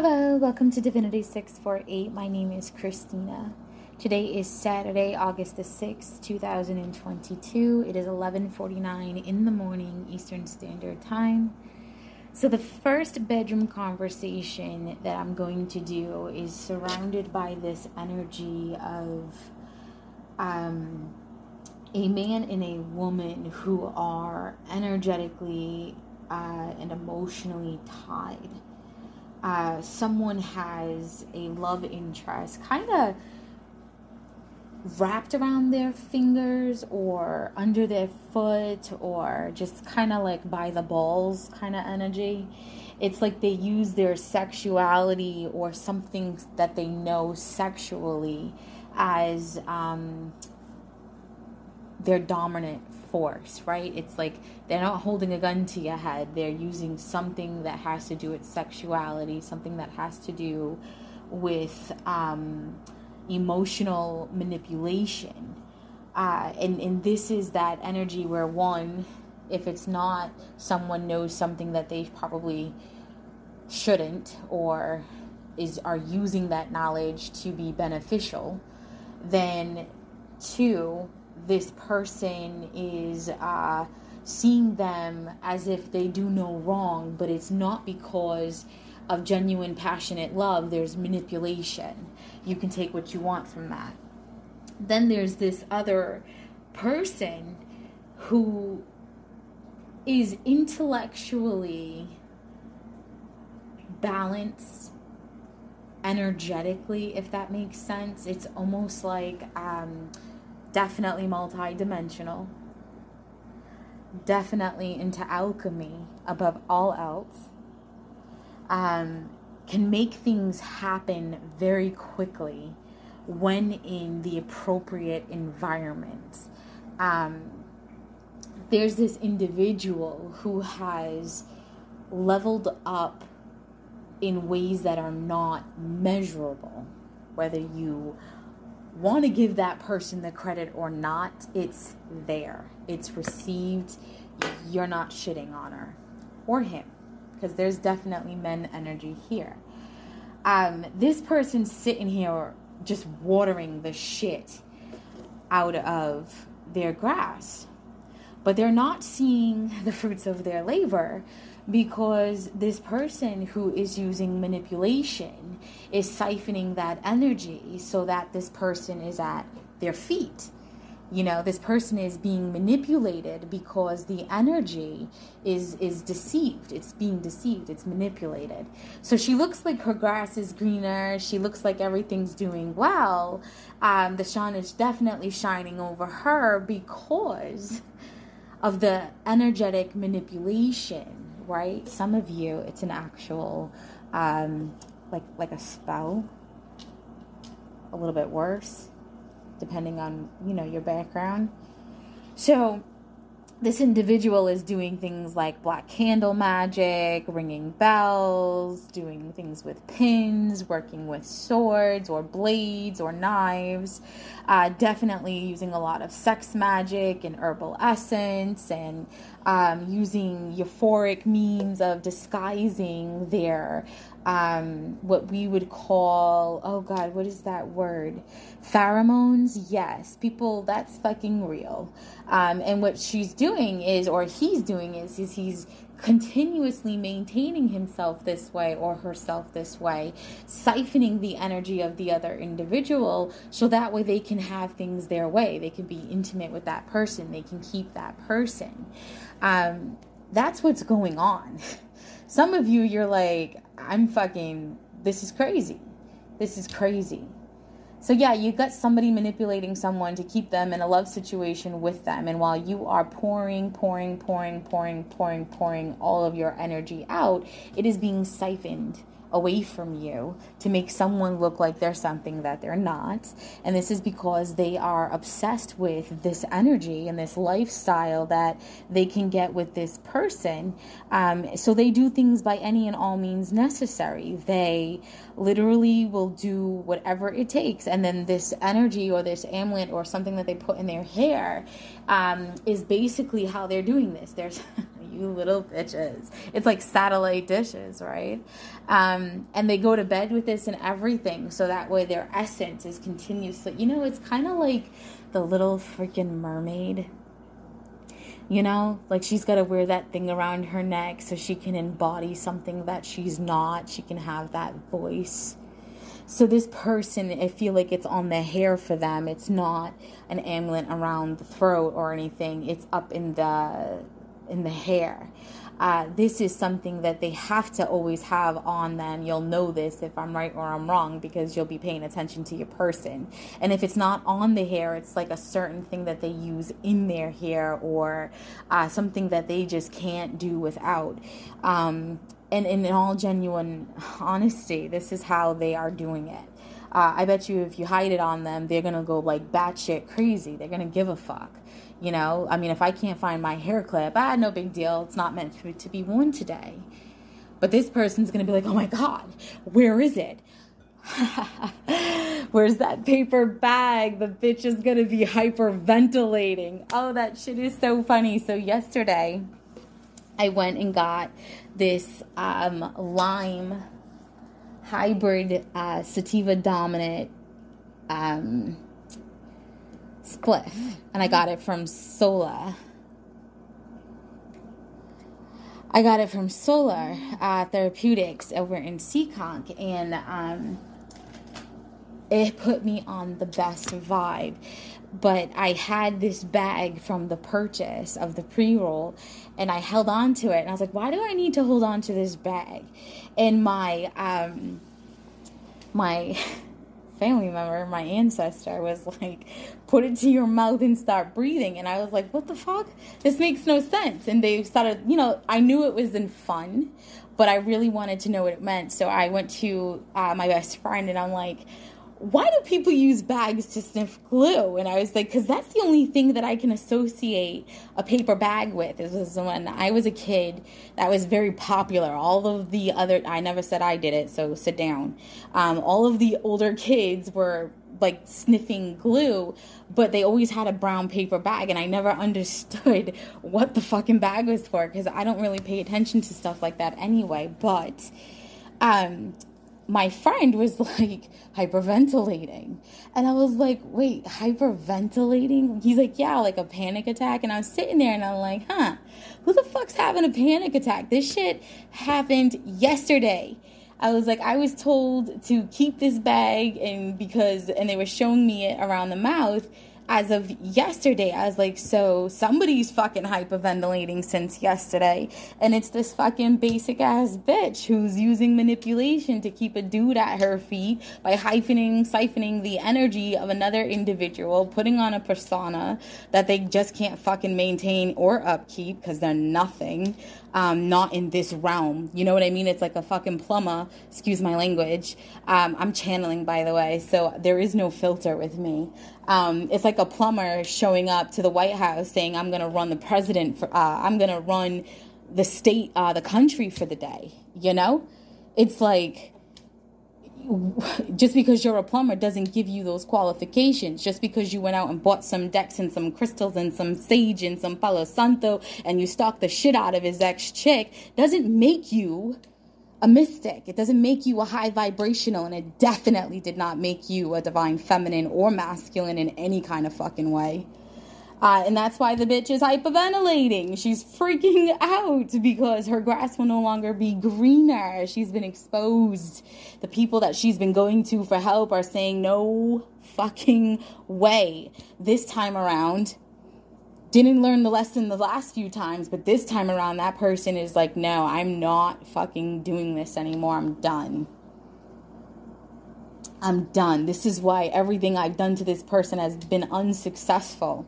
Hello, welcome to Divinity 648. My name is Christina. Today is Saturday, August the 6th, 2022. It is 11:49 in the morning Eastern Standard Time. So the first bedroom conversation that I'm going to do is surrounded by this energy of um, a man and a woman who are energetically uh, and emotionally tied. Uh, someone has a love interest, kind of wrapped around their fingers or under their foot or just kind of like by the balls kind of energy. It's like they use their sexuality or something that they know sexually as um, their dominant force, right? It's like they're not holding a gun to your head. They're using something that has to do with sexuality, something that has to do with um, emotional manipulation. Uh, and, and this is that energy where one, if it's not someone knows something that they probably shouldn't or is are using that knowledge to be beneficial, then two, this person is uh, seeing them as if they do no wrong, but it's not because of genuine, passionate love. There's manipulation. You can take what you want from that. Then there's this other person who is intellectually balanced energetically if that makes sense it's almost like um, definitely multidimensional, definitely into alchemy above all else, um, can make things happen very quickly when in the appropriate environment. Um, there's this individual who has leveled up in ways that are not measurable, whether you want to give that person the credit or not, it's there. It's received. You're not shitting on her or him because there's definitely men energy here. Um, this person's sitting here just watering the shit out of their grass, but they're not seeing the fruits of their labor because this person who is using manipulation is siphoning that energy so that this person is at their feet. You know, this person is being manipulated because the energy is is deceived. It's being deceived. It's manipulated. So she looks like her grass is greener. She looks like everything's doing well. Um, the sun is definitely shining over her because of the energetic manipulation right? Some of you, it's an actual, um, like like a spell. A little bit worse, depending on you know your background. So this individual is doing things like black candle magic, ringing bells, doing things with pins, working with swords or blades or knives, uh, definitely using a lot of sex magic and herbal essence and um, using euphoric means of disguising their um, what we would call, oh God, what is that word? Pheromones? Yes, people, that's fucking real. Um, and what she's doing is, or he's doing is, is he's continuously maintaining himself this way or herself this way, siphoning the energy of the other individual so that way they can have things their way. They can be intimate with that person, they can keep that person. Um, that's what's going on. Some of you, you're like, I'm fucking, this is crazy. This is crazy. So, yeah, you got somebody manipulating someone to keep them in a love situation with them. And while you are pouring, pouring, pouring, pouring, pouring, pouring all of your energy out, it is being siphoned away from you to make someone look like they're something that they're not. And this is because they are obsessed with this energy and this lifestyle that they can get with this person. Um, so they do things by any and all means necessary. They literally will do whatever it takes. And then this energy or this amulet or something that they put in their hair um, is basically how they're doing this. There's you little bitches. It's like satellite dishes, right? Um, and they go to bed with this and everything, so that way their essence is continuously. You know, it's kind of like the little freaking mermaid. You know, like she's got to wear that thing around her neck so she can embody something that she's not. She can have that voice so this person, I feel like it's on the hair for them. It's not an amulet around the throat or anything. It's up in the in the hair. Uh, this is something that they have to always have on them. You'll know this if I'm right or I'm wrong because you'll be paying attention to your person. And if it's not on the hair, it's like a certain thing that they use in their hair or uh, something that they just can't do without. Um, and in all genuine honesty, this is how they are doing it. Uh, I bet you if you hide it on them, they're gonna go like batshit crazy. They're gonna give a fuck. You know, I mean, if I can't find my hair clip, ah, no big deal. It's not meant to, to be worn today. But this person's gonna be like, oh my god, where is it? Where's that paper bag? The bitch is gonna be hyperventilating. Oh, that shit is so funny. So yesterday, I went and got this um, lime hybrid uh, sativa dominant um, spliff, and I got it from Sola. I got it from Solar uh, Therapeutics over in Seekonk, and um, it put me on the best vibe but I had this bag from the purchase of the pre roll and I held on to it and I was like, why do I need to hold on to this bag? And my um my family member, my ancestor, was like, put it to your mouth and start breathing. And I was like, what the fuck? This makes no sense. And they started, you know, I knew it was in fun, but I really wanted to know what it meant. So I went to uh, my best friend and I'm like, why do people use bags to sniff glue? And I was like, because that's the only thing that I can associate a paper bag with. It was when I was a kid that was very popular. All of the other, I never said I did it, so sit down. Um, all of the older kids were like sniffing glue, but they always had a brown paper bag, and I never understood what the fucking bag was for because I don't really pay attention to stuff like that anyway. But um, my friend was like hyperventilating. And I was like, wait, hyperventilating? He's like, yeah, like a panic attack. And I was sitting there and I'm like, huh, who the fuck's having a panic attack? This shit happened yesterday. I was like, I was told to keep this bag and because, and they were showing me it around the mouth as of yesterday, I was like, so somebody's fucking hyperventilating since yesterday. And it's this fucking basic ass bitch who's using manipulation to keep a dude at her feet by hyphening, siphoning the energy of another individual, putting on a persona that they just can't fucking maintain or upkeep because they're nothing um, not in this realm. You know what I mean? It's like a fucking plumber. Excuse my language. Um, I'm channeling, by the way, so there is no filter with me. Um, it's like a plumber showing up to the White House saying, "I'm going to run the president for. Uh, I'm going to run the state, uh, the country for the day." You know, it's like just because you're a plumber doesn't give you those qualifications. Just because you went out and bought some decks and some crystals and some sage and some palo santo and you stalked the shit out of his ex chick doesn't make you a mystic. It doesn't make you a high vibrational and it definitely did not make you a divine feminine or masculine in any kind of fucking way. Uh, and that's why the bitch is hyperventilating. She's freaking out because her grass will no longer be greener. She's been exposed. The people that she's been going to for help are saying, no fucking way. This time around, didn't learn the lesson the last few times, but this time around, that person is like, no, I'm not fucking doing this anymore. I'm done. I'm done. This is why everything I've done to this person has been unsuccessful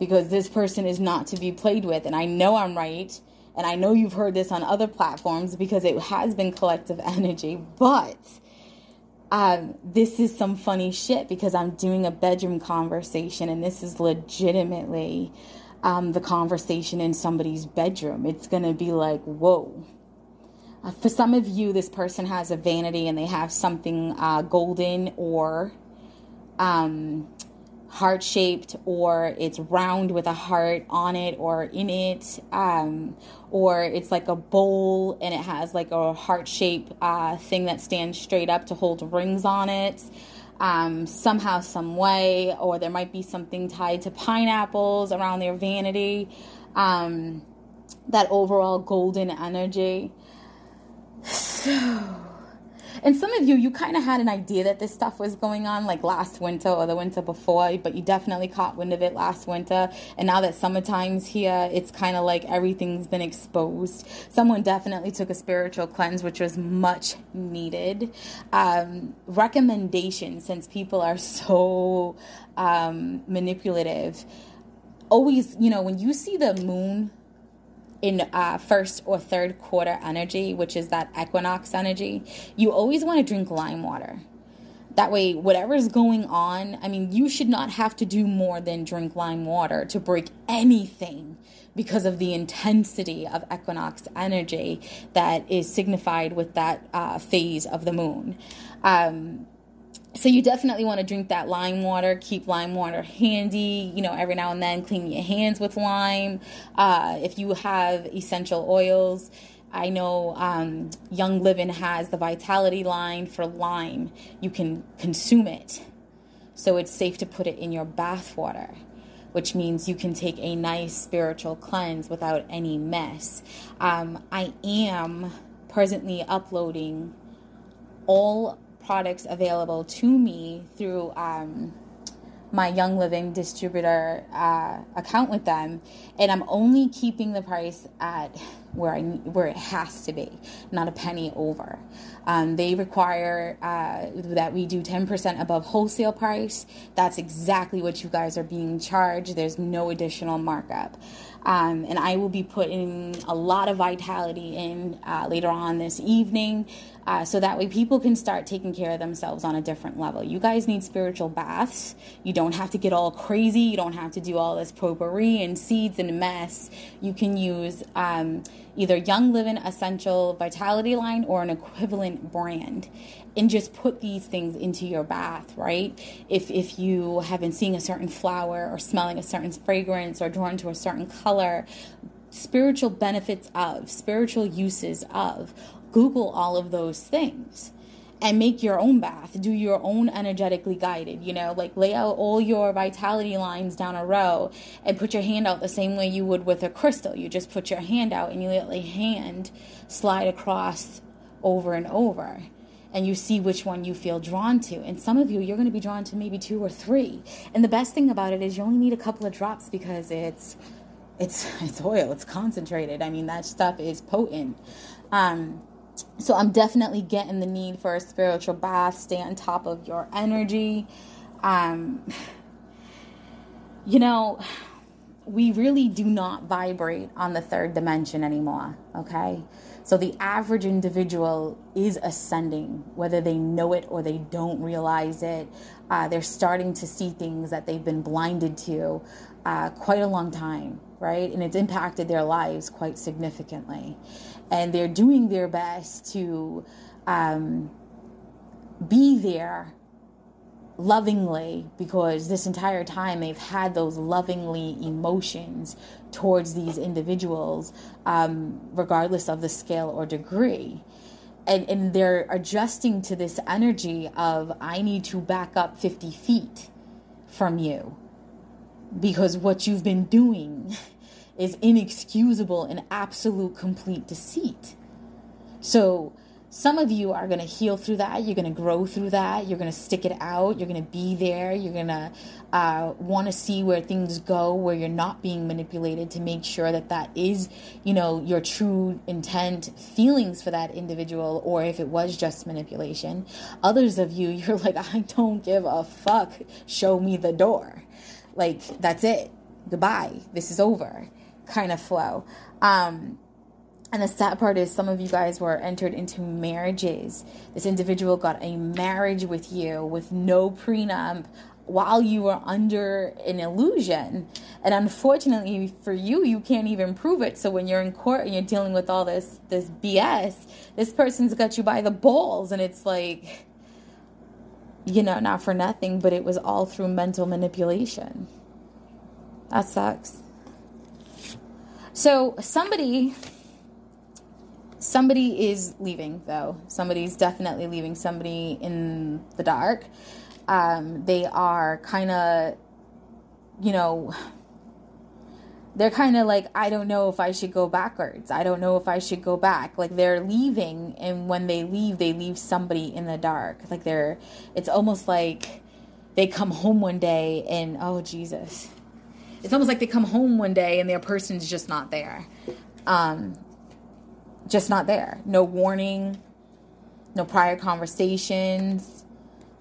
because this person is not to be played with. And I know I'm right. And I know you've heard this on other platforms because it has been collective energy. But um, this is some funny shit because I'm doing a bedroom conversation and this is legitimately um, the conversation in somebody's bedroom. It's going to be like, whoa. Uh, for some of you, this person has a vanity and they have something uh, golden or um, heart shaped or it's round with a heart on it or in it um, or it's like a bowl and it has like a heart shaped uh, thing that stands straight up to hold rings on it um, somehow some way or there might be something tied to pineapples around their vanity um, that overall golden energy. So and some of you, you kind of had an idea that this stuff was going on like last winter or the winter before, but you definitely caught wind of it last winter. And now that summertime's here, it's kind of like everything's been exposed. Someone definitely took a spiritual cleanse, which was much needed. Um, recommendation, since people are so um, manipulative, always, you know, when you see the moon in uh, first or third quarter energy, which is that equinox energy, you always want to drink lime water. That way, whatever's going on, I mean, you should not have to do more than drink lime water to break anything because of the intensity of equinox energy that is signified with that uh, phase of the moon. Um, so you definitely want to drink that lime water keep lime water handy you know every now and then clean your hands with lime uh, if you have essential oils. I know um, young living has the vitality line for lime. You can consume it. So it's safe to put it in your bath water which means you can take a nice spiritual cleanse without any mess. Um, i am presently uploading all products available to me through um, my Young Living distributor uh, account with them, and I'm only keeping the price at where I where it has to be, not a penny over. Um, they require uh, that we do 10% above wholesale price. That's exactly what you guys are being charged. There's no additional markup. Um, and I will be putting a lot of vitality in uh, later on this evening uh, so that way people can start taking care of themselves on a different level. You guys need spiritual baths. You don't have to get all crazy. You don't have to do all this potpourri and seeds and mess. You can use um, either Young Living Essential Vitality line or an equivalent brand and just put these things into your bath, right? If if you have been seeing a certain flower or smelling a certain fragrance or drawn to a certain color, spiritual benefits of, spiritual uses of, Google all of those things and make your own bath. Do your own energetically guided, you know, like lay out all your vitality lines down a row and put your hand out the same way you would with a crystal. You just put your hand out and you let the hand slide across over and over and you see which one you feel drawn to. And some of you, you're going to be drawn to maybe two or three. And the best thing about it is you only need a couple of drops because it's it's it's oil, it's concentrated. I mean, that stuff is potent. Um, so I'm definitely getting the need for a spiritual bath. Stay on top of your energy. Um, you know, we really do not vibrate on the third dimension anymore. Okay. So the average individual is ascending, whether they know it or they don't realize it. Uh, they're starting to see things that they've been blinded to uh, quite a long time, right? And it's impacted their lives quite significantly. And they're doing their best to um, be there lovingly because this entire time they've had those lovingly emotions towards these individuals, um, regardless of the scale or degree. And, and they're adjusting to this energy of, I need to back up 50 feet from you because what you've been doing is inexcusable and absolute complete deceit. So, some of you are going to heal through that. You're going to grow through that. You're going to stick it out. You're going to be there. You're going to uh, want to see where things go, where you're not being manipulated to make sure that that is, you know, your true intent, feelings for that individual, or if it was just manipulation. Others of you, you're like, I don't give a fuck. Show me the door. Like, that's it. Goodbye. This is over. Kind of flow. Um, and the sad part is, some of you guys were entered into marriages. This individual got a marriage with you with no prenup while you were under an illusion. And unfortunately for you, you can't even prove it. So when you're in court and you're dealing with all this this BS, this person's got you by the balls, and it's like you know, not for nothing, but it was all through mental manipulation. That sucks. So somebody somebody is leaving though. Somebody's definitely leaving. Somebody in the dark. Um, they are kind of you know they're kind of like i don't know if i should go backwards. I don't know if i should go back. Like they're leaving and when they leave they leave somebody in the dark. Like they're it's almost like they come home one day and oh jesus it's almost like they come home one day and their person's just not there. Um just not there. No warning no prior conversations.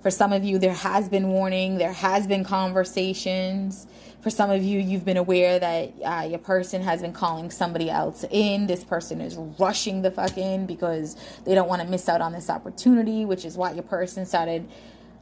For some of you there has been warning there has been conversations. For some of you, you've been aware that uh, your person has been calling somebody else in. This person is rushing the fuck in because they don't want to miss out on this opportunity, which is why your person started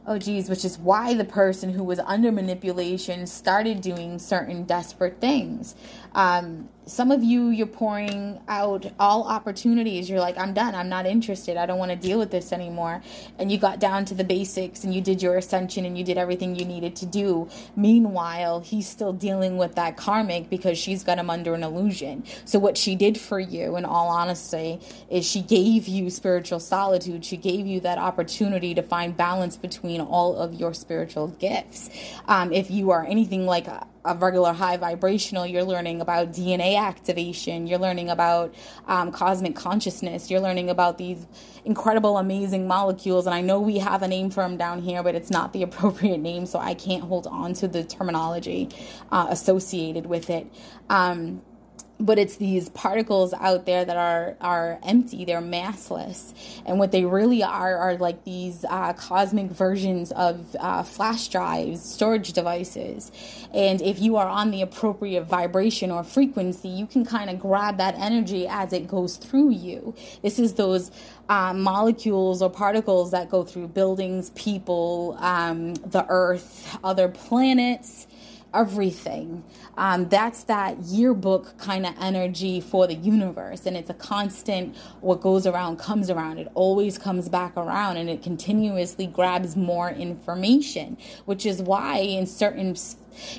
oh geez, which is why the person who was under manipulation started doing certain desperate things. Um, some of you, you're pouring out all opportunities. You're like, I'm done. I'm not interested. I don't want to deal with this anymore. And you got down to the basics and you did your ascension and you did everything you needed to do. Meanwhile, he's still dealing with that karmic because she's got him under an illusion. So, what she did for you, in all honesty, is she gave you spiritual solitude. She gave you that opportunity to find balance between all of your spiritual gifts. Um, if you are anything like a, a regular high vibrational, you're learning about DNA activation, you're learning about um, cosmic consciousness, you're learning about these incredible, amazing molecules. And I know we have a name for them down here, but it's not the appropriate name, so I can't hold on to the terminology uh, associated with it. Um, but it's these particles out there that are are empty. They're massless. And what they really are are like these uh, cosmic versions of uh, flash drives storage devices. And if you are on the appropriate vibration or frequency you can kind of grab that energy as it goes through you. This is those uh, molecules or particles that go through buildings people um, the earth other planets everything. Um, that's that yearbook kind of energy for the universe. And it's a constant, what goes around comes around. It always comes back around and it continuously grabs more information, which is why in certain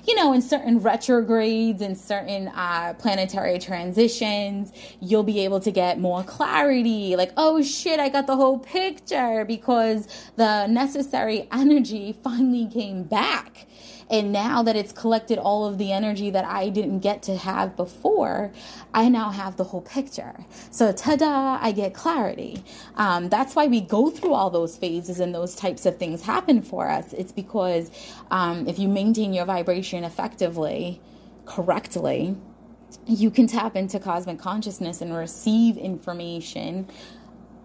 you know, in certain retrogrades and certain uh, planetary transitions, you'll be able to get more clarity. Like, oh shit, I got the whole picture because the necessary energy finally came back. And now that it's collected all of the energy that I didn't get to have before, I now have the whole picture. So, ta da, I get clarity. Um, that's why we go through all those phases and those types of things happen for us. It's because um, if you maintain your vibration effectively, correctly, you can tap into cosmic consciousness and receive information,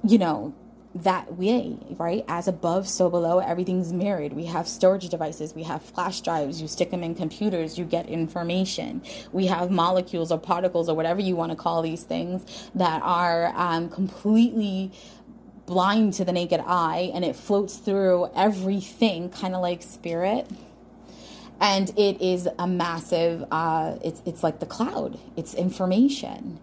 you know, that way, right? As above, so below, everything's mirrored. We have storage devices, we have flash drives, you stick them in computers, you get information. We have molecules or particles or whatever you want to call these things that are um, completely blind to the naked eye and it floats through everything, kind of like spirit. And it is a massive, uh, it's, it's like the cloud, it's information.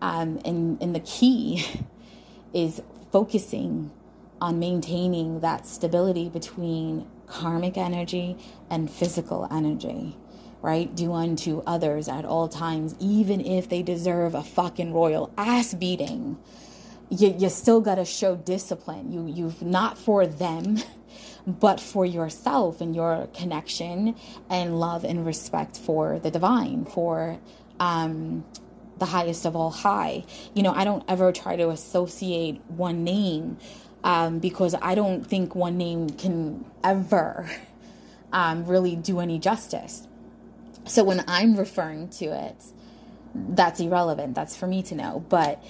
Um, and, and the key is focusing on maintaining that stability between karmic energy and physical energy, right? Do unto others at all times, even if they deserve a fucking royal ass beating. You, you still got to show discipline. You, you've not for them, but for yourself and your connection and love and respect for the divine, for um, the highest of all high. You know, I don't ever try to associate one name um, because I don't think one name can ever um, really do any justice. So when I'm referring to it, that's irrelevant. That's for me to know. But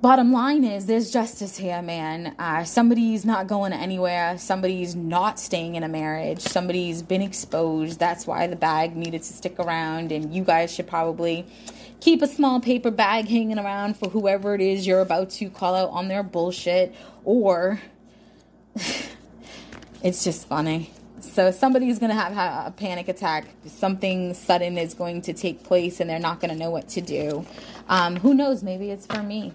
bottom line is there's justice here, man. Uh, somebody's not going anywhere. Somebody's not staying in a marriage. Somebody's been exposed. That's why the bag needed to stick around. And you guys should probably keep a small paper bag hanging around for whoever it is you're about to call out on their bullshit or it's just funny so somebody's going to have a panic attack something sudden is going to take place and they're not going to know what to do um, who knows maybe it's for me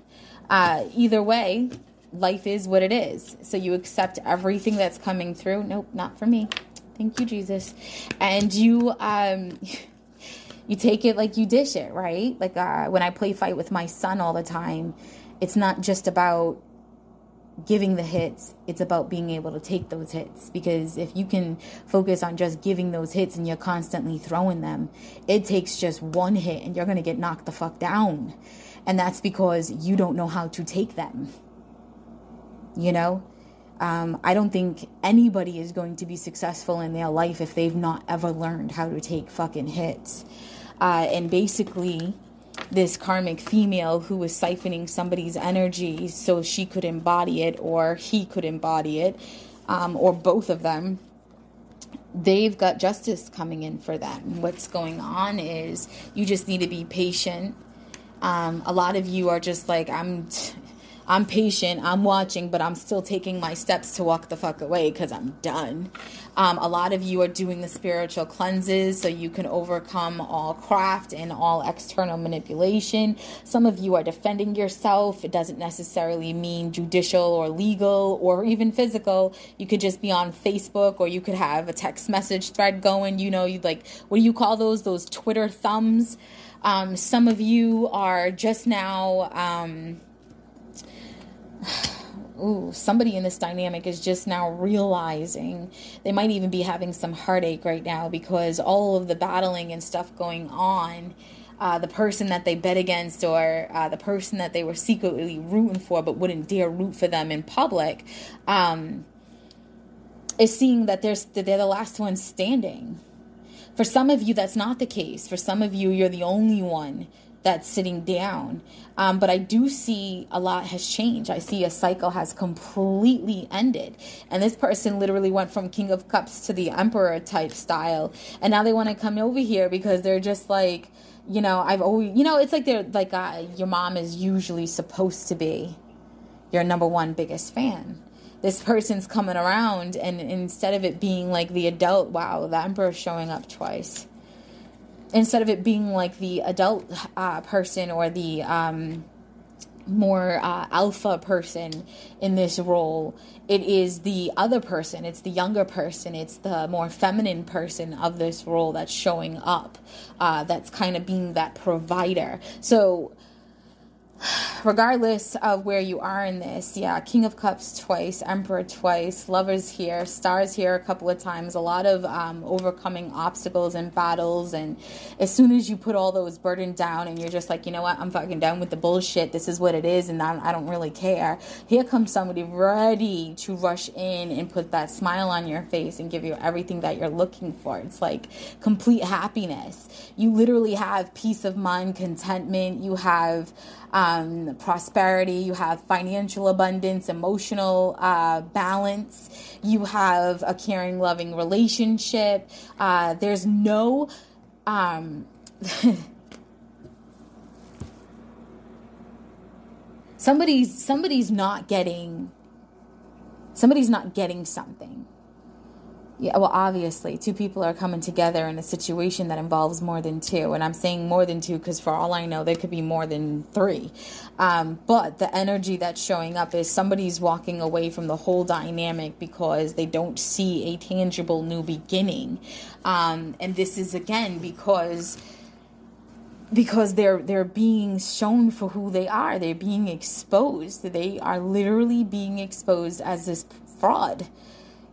uh, either way life is what it is. So you accept everything that's coming through. Nope, not for me. Thank you, Jesus. And you um you take it like you dish it, right? Like uh, when I play fight with my son all the time, it's not just about giving the hits, it's about being able to take those hits. Because if you can focus on just giving those hits and you're constantly throwing them, it takes just one hit and you're going to get knocked the fuck down. And that's because you don't know how to take them. You know? Um, I don't think anybody is going to be successful in their life if they've not ever learned how to take fucking hits. Uh, and basically, this karmic female who was siphoning somebody's energy so she could embody it or he could embody it, um, or both of them, they've got justice coming in for them. What's going on is you just need to be patient. Um, a lot of you are just like, I'm. T- I'm patient, I'm watching, but I'm still taking my steps to walk the fuck away because I'm done. Um, a lot of you are doing the spiritual cleanses so you can overcome all craft and all external manipulation. Some of you are defending yourself. It doesn't necessarily mean judicial or legal or even physical. You could just be on Facebook or you could have a text message thread going. You know, you like, what do you call those? Those Twitter thumbs. Um, some of you are just now. Um, ooh, somebody in this dynamic is just now realizing they might even be having some heartache right now because all of the battling and stuff going on. Uh, the person that they bet against or uh, the person that they were secretly rooting for but wouldn't dare root for them in public um, is seeing that they're, that they're the last one standing. For some of you, that's not the case. For some of you, you're the only one that's sitting down. Um, but I do see a lot has changed. I see a cycle has completely ended. And this person literally went from King of Cups to the Emperor type style. And now they want to come over here because they're just like, you know, I've always, you know, it's like they're like uh, your mom is usually supposed to be your number one biggest fan. This person's coming around, and instead of it being like the adult, wow, the Emperor's showing up twice instead of it being like the adult uh, person or the um, more uh, alpha person in this role, it is the other person, it's the younger person, it's the more feminine person of this role that's showing up, uh, that's kind of being that provider. So, regardless of where you are in this, yeah, King of Cups twice, Emperor twice, Lovers here, Stars here a couple of times, a lot of um, overcoming obstacles and battles. And as soon as you put all those burden down and you're just like, you know what, I'm fucking done with the bullshit, this is what it is, and I, don't really care, here comes somebody ready to rush in and put that smile on your face and give you everything that you're looking for. It's like complete happiness. You literally have peace of mind, contentment, you have um, prosperity, you have financial abundance, emotional uh, balance, you have a caring, loving relationship. Uh, there's no. Um, somebody's somebody's not getting somebody's not getting something yeah, well, obviously, two people are coming together in a situation that involves more than two. And I'm saying more than two because, for all I know, there could be more than three. Um, but the energy that's showing up is somebody's walking away from the whole dynamic because they don't see a tangible new beginning. Um, and this is again because because they're they're being shown for who they are they're being exposed they are literally being exposed as this fraud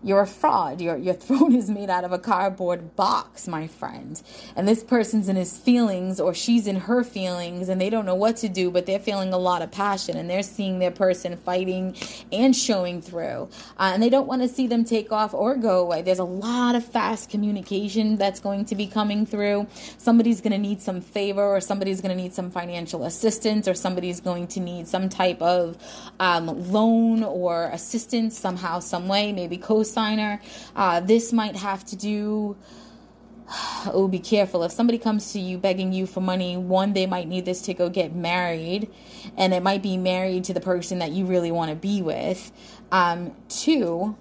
you're a fraud. Your, your throne is made out of a cardboard box, my friend. And this person's in his feelings or she's in her feelings and they don't know what to do, but they're feeling a lot of passion and they're seeing their person fighting and showing through. Uh, and they don't want to see them take off or go away. There's a lot of fast communication that's going to be coming through. Somebody's going to need some favor or somebody's going to need some financial assistance or somebody's going to need some type of um, loan or assistance somehow, some way, maybe co signer. Uh, this might have to do. Oh, be careful. If somebody comes to you begging you for money, one, they might need this to go get married, and it might be married to the person that you really want to be with. Um, two,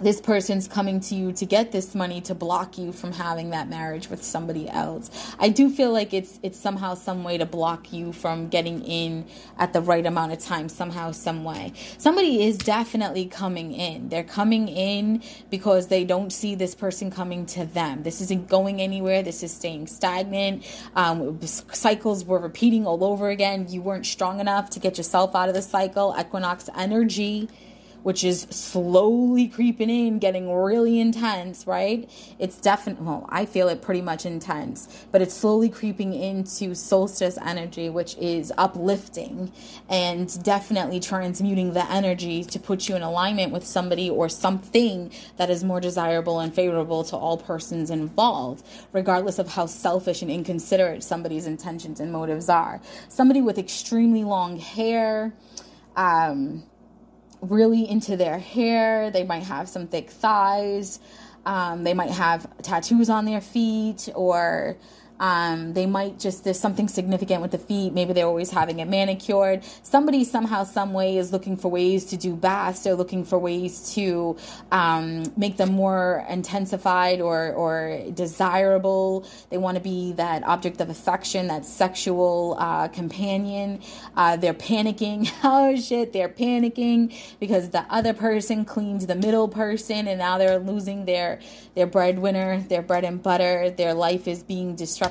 this person's coming to you to get this money to block you from having that marriage with somebody else. I do feel like it's it's somehow some way to block you from getting in at the right amount of time somehow some way. Somebody is definitely coming in. They're coming in because they don't see this person coming to them. This isn't going anywhere. This is staying stagnant. Um, cycles were repeating all over again. You weren't strong enough to get yourself out of the cycle. Equinox energy which is slowly creeping in, getting really intense, right? It's definitely, well, I feel it pretty much intense, but it's slowly creeping into solstice energy, which is uplifting and definitely transmuting the energy to put you in alignment with somebody or something that is more desirable and favorable to all persons involved, regardless of how selfish and inconsiderate somebody's intentions and motives are. Somebody with extremely long hair, um, really into their hair. They might have some thick thighs. Um, they might have tattoos on their feet or um, they might just, there's something significant with the feet. Maybe they're always having it manicured. Somebody somehow, some way is looking for ways to do baths. They're looking for ways to um, make them more intensified or, or desirable. They want to be that object of affection, that sexual uh, companion. Uh, they're panicking. oh shit, they're panicking because the other person cleaned the middle person and now they're losing their, their breadwinner, their bread and butter. Their life is being disrupted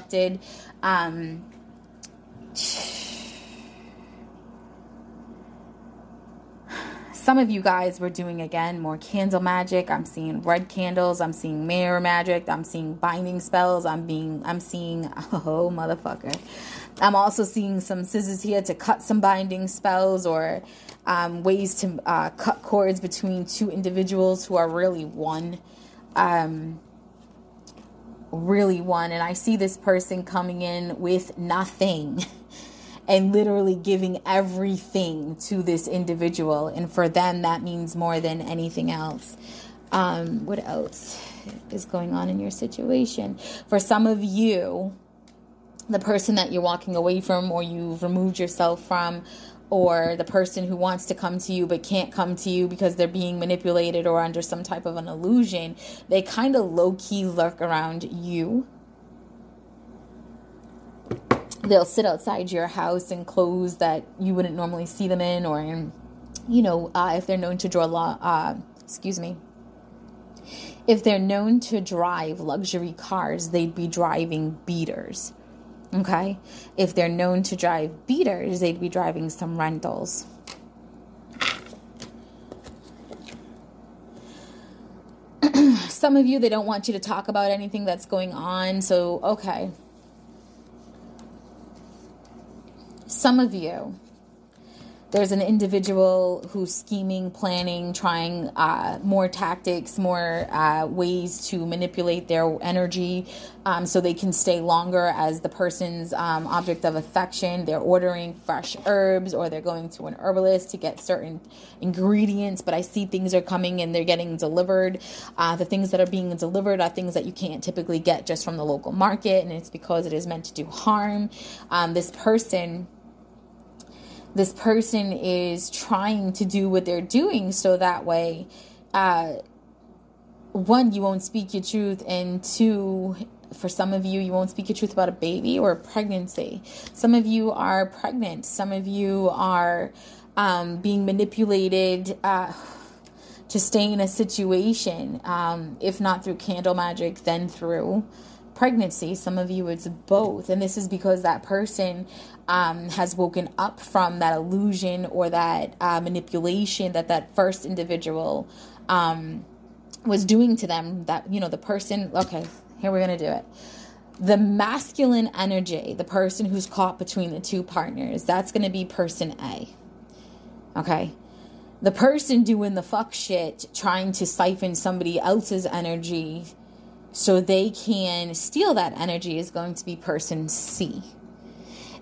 Um, some of you guys were doing again more candle magic. I'm seeing red candles. I'm seeing mirror magic. I'm seeing binding spells. I'm being I'm seeing oh motherfucker. I'm also seeing some scissors here to cut some binding spells or um, ways to uh, cut cords between two individuals who are really one. Um, really one. And I see this person coming in with nothing and literally giving everything to this individual. And for them, that means more than anything else. Um, what else is going on in your situation? For some of you, the person that you're walking away from or you've removed yourself from or the person who wants to come to you but can't come to you because they're being manipulated or under some type of an illusion, they kind of low key lurk around you. They'll sit outside your house in clothes that you wouldn't normally see them in, or in, you know, uh, if they're known to draw, uh, excuse me, if they're known to drive luxury cars, they'd be driving beaters Okay. If they're known to drive beaters, they'd be driving some rentals. some of you, they don't want you to talk about anything that's going on. So, okay. Some of you, there's an individual who's scheming, planning, trying uh, more tactics, more uh, ways to manipulate their energy um, so they can stay longer as the person's um, object of affection. They're ordering fresh herbs or they're going to an herbalist to get certain ingredients, but I see things are coming and they're getting delivered. Uh, the things that are being delivered are things that you can't typically get just from the local market, and it's because it is meant to do harm. Um, this person this person is trying to do what they're doing so that way uh, one you won't speak your truth and two for some of you you won't speak your truth about a baby or a pregnancy. Some of you are pregnant. Some of you are um, being manipulated uh, to stay in a situation um, if not through candle magic then through pregnancy. Some of you, it's both. And this is because that person um, has woken up from that illusion or that uh, manipulation that that first individual um, was doing to them. That, you know, the person, okay, here we're going to do it. The masculine energy, the person who's caught between the two partners, that's going to be person A. Okay the person doing the fuck shit, trying to siphon somebody else's energy so they can steal that energy is going to be person C.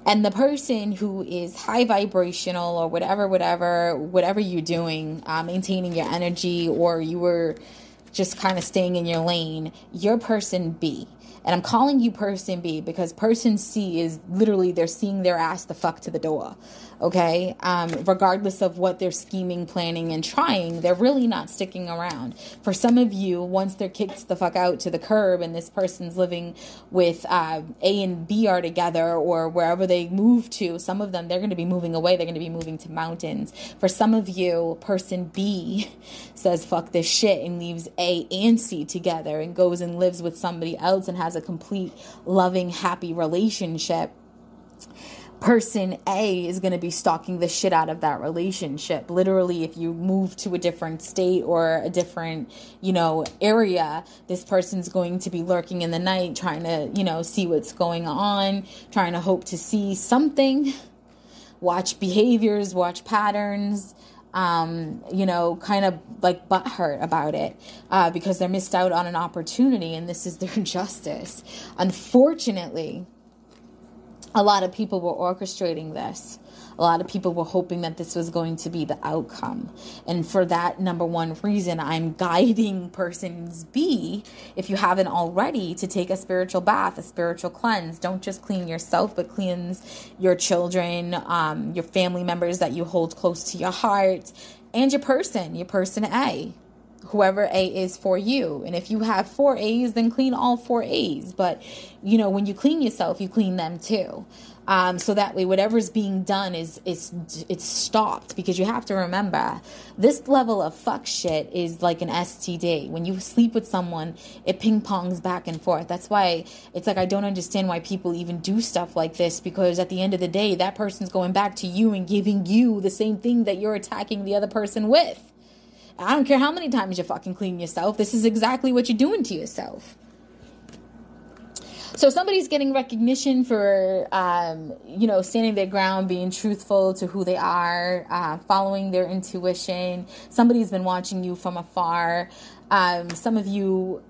And the person who is high vibrational or whatever, whatever, whatever you're doing, uh, maintaining your energy, or you were just kind of staying in your lane, you're person B. And I'm calling you person B because person C is literally they're seeing their ass the fuck to the door. Okay? Um, regardless of what they're scheming planning and trying they're really not sticking around. For some of you once they're kicked the fuck out to the curb and this person's living with uh, a and b are together or wherever they move to some of them they're going to be moving away. They're going to be moving to mountains. For some of you person b says fuck this shit and leaves a and c together and goes and lives with somebody else and has a complete loving happy relationship person A is going to be stalking the shit out of that relationship. Literally, if you move to a different state or a different, you know, area, this person's going to be lurking in the night trying to, you know, see what's going on, trying to hope to see something, watch behaviors, watch patterns. Um, you know, kind of like butthurt about it uh, because they're missed out on an opportunity and this is their justice. Unfortunately, a lot of people were orchestrating this. A lot of people were hoping that this was going to be the outcome. And for that number one reason, I'm guiding persons B, if you haven't already, to take a spiritual bath, a spiritual cleanse. Don't just clean yourself, but cleanse your children, um, your family members that you hold close to your heart, and your person, your person A whoever A is for you. And if you have four A's, then clean all four A's. But, you know, when you clean yourself, you clean them too. Um, so that way, whatever's being done is is it's stopped because you have to remember this level of fuck shit is like an STD. When you sleep with someone, it ping pongs back and forth. That's why it's like I don't understand why people even do stuff like this because at the end of the day, that person's going back to you and giving you the same thing that you're attacking the other person with. I don't care how many times you fucking clean yourself. This is exactly what you're doing to yourself. So somebody's getting recognition for, um, you know, standing their ground, being truthful to who they are, uh, following their intuition. Somebody's been watching you from afar. Um, some of you,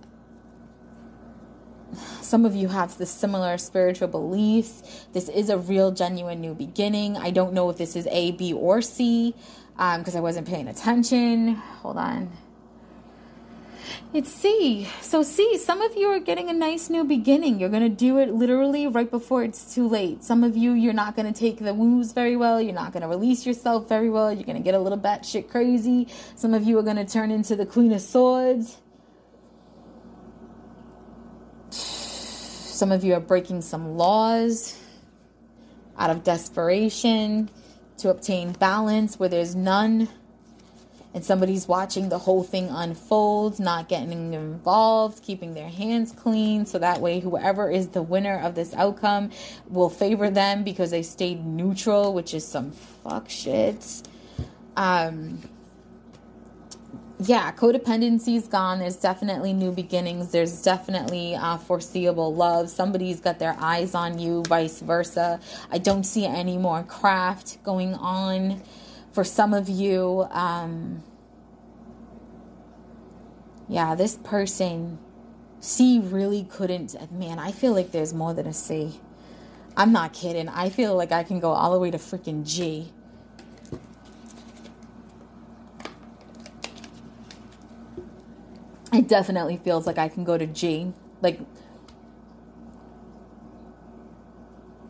some of you have the similar spiritual beliefs. This is a real, genuine new beginning. I don't know if this is A, B, or C because um, I wasn't paying attention. Hold on. It's C. So, C, some of you are getting a nice new beginning. You're going to do it literally right before it's too late. Some of you, you're not going to take the moves very well. You're not going to release yourself very well. You're going to get a little batshit crazy. Some of you are going to turn into the Queen of Swords. Some of you are breaking some laws out of desperation to obtain balance where there's none and somebody's watching the whole thing unfold, not getting involved, keeping their hands clean. So that way, whoever is the winner of this outcome will favor them because they stayed neutral, which is some fuck shit. Um, yeah, codependency's gone. There's definitely new beginnings. There's definitely uh, foreseeable love. Somebody's got their eyes on you, vice versa. I don't see any more craft going on for some of you. Um, yeah, this person, C really couldn't. Man, I feel like there's more than a C. I'm not kidding. I feel like I can go all the way to freaking G. it definitely feels like I can go to G. Like,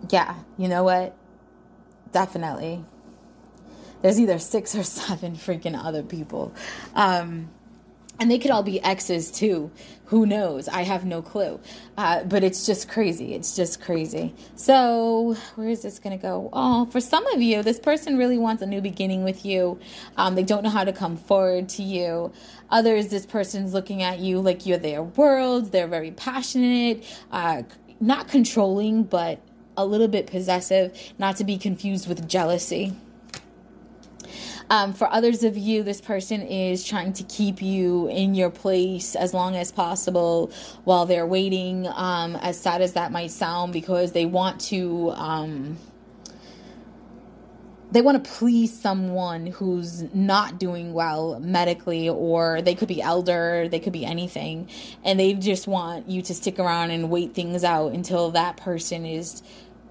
yeah, you know what? Definitely. There's either six or seven freaking other people. Um, and they could all be exes too. Who knows? I have no clue. Uh, but it's just crazy. It's just crazy. So where is this going to go? Oh for some of you this person really wants a new beginning with you. Um, they don't know how to come forward to you. Others this person's looking at you like you're their world. They're very passionate uh, not controlling but a little bit possessive not to be confused with jealousy um, for others of you, this person is trying to keep you in your place as long as possible while they're waiting, um, as sad as that might sound, because they want to. Um, they want to please someone who's not doing well medically, or they could be elder, they could be anything, and they just want you to stick around and wait things out until that person is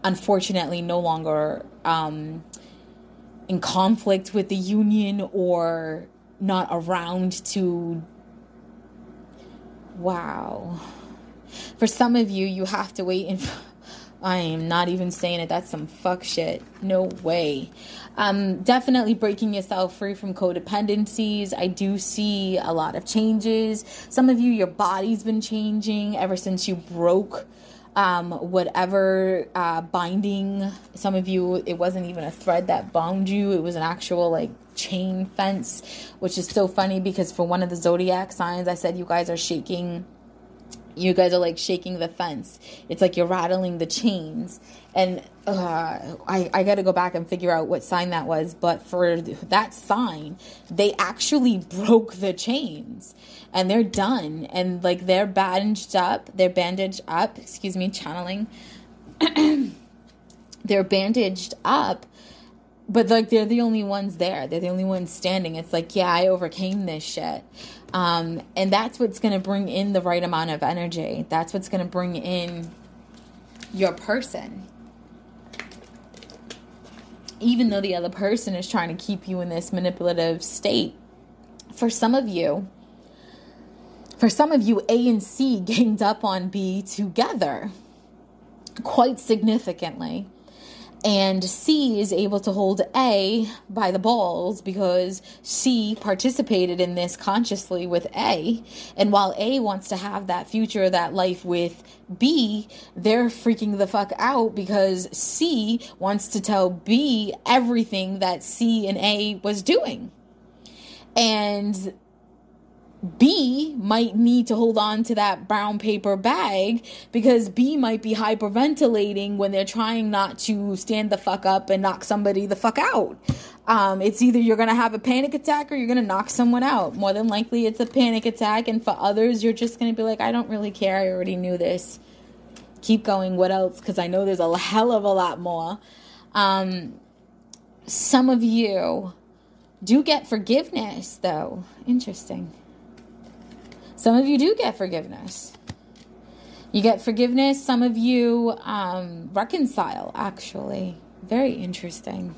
unfortunately no longer um, in conflict with the union or not around to wow for some of you you have to wait and. I am not even saying it. That's some fuck shit. No way. Um, definitely breaking yourself free from codependencies. I do see a lot of changes. Some of you, your body's been changing ever since you broke um, whatever uh, binding. Some of you, it wasn't even a thread that bound you, it was an actual like chain fence, which is so funny because for one of the zodiac signs, I said you guys are shaking you guys are like shaking the fence. It's like you're rattling the chains. And uh, I, I got to go back and figure out what sign that was. But for that sign, they actually broke the chains and they're done. And like they're bandaged up. They're bandaged up. Excuse me, channeling. they're bandaged up but like they're the only ones there. They're the only ones standing. It's like yeah i overcame this shit. Um, and that's what's going to bring in the right amount of energy. That's what's going to bring in your person. Even though the other person is trying to keep you in this manipulative state for some of you for some of you a and c ganged up on b together quite significantly and C is able to hold A by the balls because C participated in this consciously with A. And while A wants to have that future, that life with B, they're freaking the fuck out because C wants to tell B everything that C and A was doing. And B might need to hold on to that brown paper bag because B might be hyperventilating when they're trying not to stand the fuck up and knock somebody the fuck out. Um, it's either you're going to have a panic attack or you're going to knock someone out. More than likely, it's a panic attack. And for others, you're just going to be like, I don't really care. I already knew this. Keep going. What else? Because I know there's a hell of a lot more. Um, some of you do get forgiveness, though. Interesting. Some of you do get forgiveness. You get forgiveness. Some of you um, reconcile, actually. Very interesting.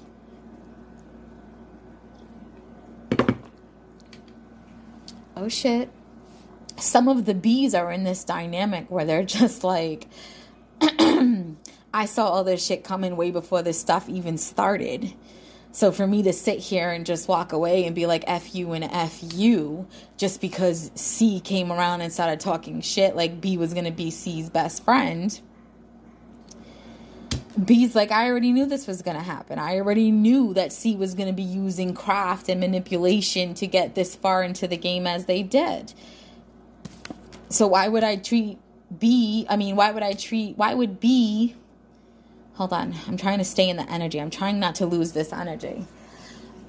Oh shit. Some of the bees are in this dynamic where they're just like, I saw all this shit coming way before this stuff even started. So for me to sit here and just walk away and be like F you and F you just because C came around and started talking shit like B was going to be C's best friend. B's like, I already knew this was going to happen. I already knew that C was going to be using craft and manipulation to get this far into the game as they did. So why would I treat B, I mean, why would I treat, why would B Hold on. I'm trying to stay in the energy. I'm trying not to lose this energy.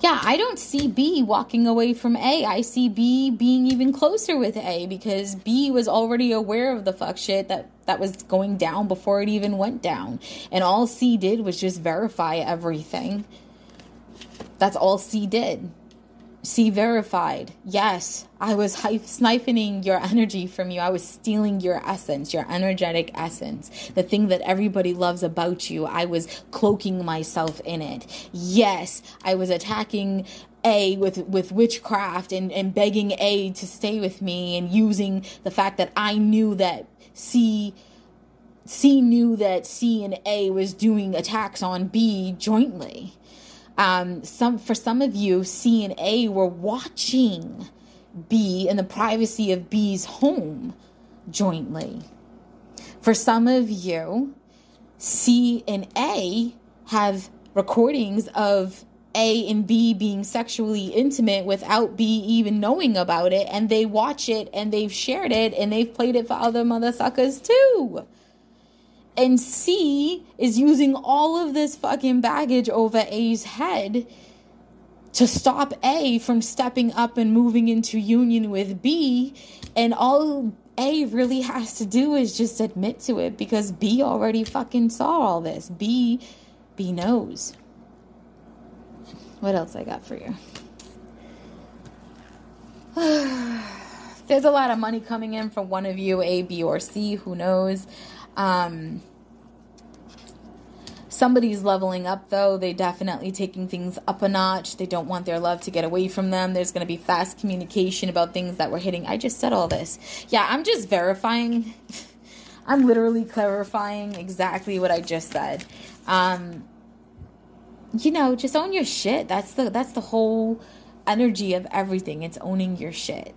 yeah, I don't see B walking away from A. I see B being even closer with A because B was already aware of the fuck shit that that was going down before it even went down. And all C did was just verify everything. That's all C did. C verified. Yes, I was siphoning your energy from you. I was stealing your essence, your energetic essence, the thing that everybody loves about you. I was cloaking myself in it. Yes, I was attacking a with with witchcraft and and begging A to stay with me and using the fact that I knew that C C knew that C and A was doing attacks on B jointly. Um, some for some of you, C and A were watching B in the privacy of B's home jointly. For some of you, C and A have recordings of A and B being sexually intimate without B even knowing about it, and they watch it and they've shared it and they've played it for other mother suckers too. And C is using all of this fucking baggage over A's head to stop A from stepping up and moving into union with B. And all A really has to do is just admit to it because B already fucking saw all this. B B knows. What else I got for you? There's a lot of money coming in from one of you, A, B, or C, who knows. Um, Somebody's leveling up though. They definitely taking things up a notch. They don't want their love to get away from them. There's going to be fast communication about things that we're hitting. I just said all this. Yeah, I'm just verifying. I'm literally clarifying exactly what I just said. Um, you know, just own your shit. That's the that's the whole energy of everything. It's owning your shit.